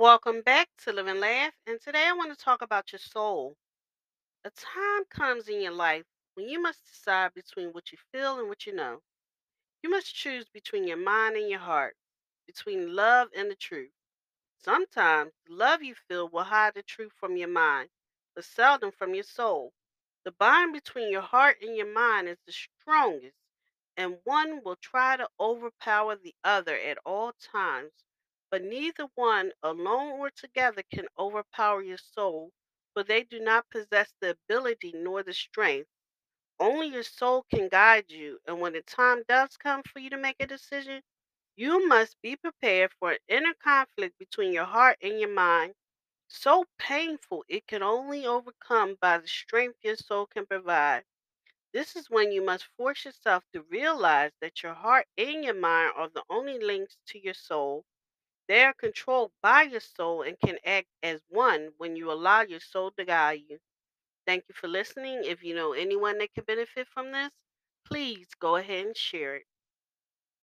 Welcome back to Live and Laugh. And today I want to talk about your soul. A time comes in your life when you must decide between what you feel and what you know. You must choose between your mind and your heart, between love and the truth. Sometimes the love you feel will hide the truth from your mind, but seldom from your soul. The bond between your heart and your mind is the strongest, and one will try to overpower the other at all times. But neither one, alone or together, can overpower your soul, for they do not possess the ability nor the strength. Only your soul can guide you, and when the time does come for you to make a decision, you must be prepared for an inner conflict between your heart and your mind, so painful it can only overcome by the strength your soul can provide. This is when you must force yourself to realize that your heart and your mind are the only links to your soul. They are controlled by your soul and can act as one when you allow your soul to guide you. Thank you for listening. If you know anyone that could benefit from this, please go ahead and share it.